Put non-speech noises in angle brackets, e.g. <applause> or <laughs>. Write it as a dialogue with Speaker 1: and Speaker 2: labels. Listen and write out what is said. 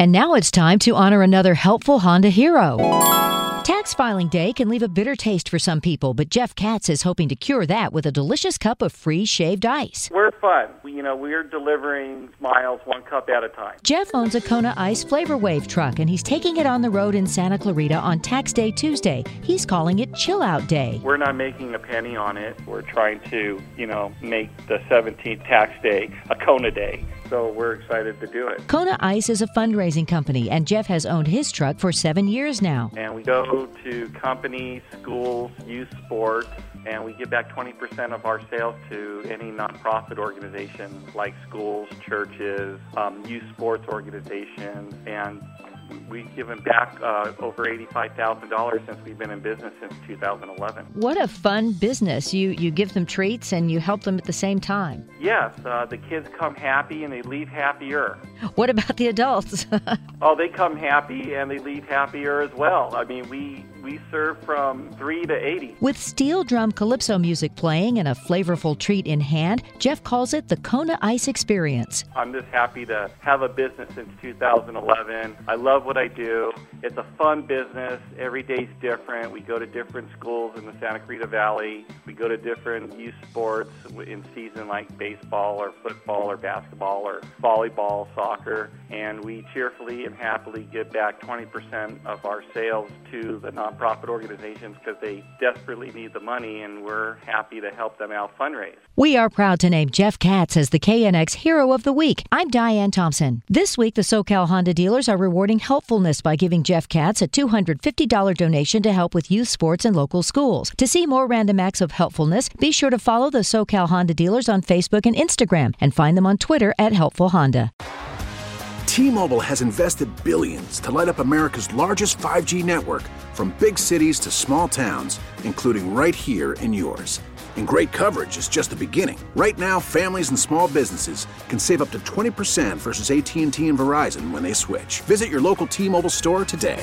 Speaker 1: And now it's time to honor another helpful Honda hero. Tax filing day can leave a bitter taste for some people, but Jeff Katz is hoping to cure that with a delicious cup of free shaved ice.
Speaker 2: We're fun. We, you know, we're delivering miles one cup at a time.
Speaker 1: Jeff owns a Kona Ice Flavor Wave truck, and he's taking it on the road in Santa Clarita on Tax Day Tuesday. He's calling it Chill Out Day.
Speaker 2: We're not making a penny on it. We're trying to, you know, make the 17th tax day a Kona day. So we're excited to do it.
Speaker 1: Kona Ice is a fundraising company, and Jeff has owned his truck for seven years now.
Speaker 2: And we go to companies, schools, youth sports, and we give back 20% of our sales to any nonprofit organization like schools, churches, um, youth sports organizations, and we've given back uh, over $85,000 since we've been in business since 2011.
Speaker 1: What a fun business. You you give them treats and you help them at the same time.
Speaker 2: Yes, uh, the kids come happy and they leave happier.
Speaker 1: What about the adults? <laughs>
Speaker 2: oh, they come happy and they leave happier as well. I mean, we we serve from 3 to 80.
Speaker 1: With steel drum calypso music playing and a flavorful treat in hand, Jeff calls it the Kona Ice Experience.
Speaker 2: I'm just happy to have a business since 2011. I love what I do. It's a fun business. Every day's different. We go to different schools in the Santa Clarita Valley. We go to different youth sports in season like baseball or football or basketball or volleyball, soccer, and we cheerfully and happily give back 20% of our sales to the nonprofit organizations because they desperately need the money, and we're happy to help them out fundraise.
Speaker 1: We are proud to name Jeff Katz as the KNX Hero of the Week. I'm Diane Thompson. This week, the SoCal Honda dealers are rewarding helpfulness by giving Jeff Katz a $250 donation to help with youth sports in local schools. To see more random acts of helpfulness, be sure to follow the SoCal Honda dealers on Facebook and Instagram and find them on Twitter at Helpful Honda.
Speaker 3: T-Mobile has invested billions to light up America's largest 5G network from big cities to small towns, including right here in yours. And great coverage is just the beginning. Right now, families and small businesses can save up to 20% versus AT&T and Verizon when they switch. Visit your local T-Mobile store today.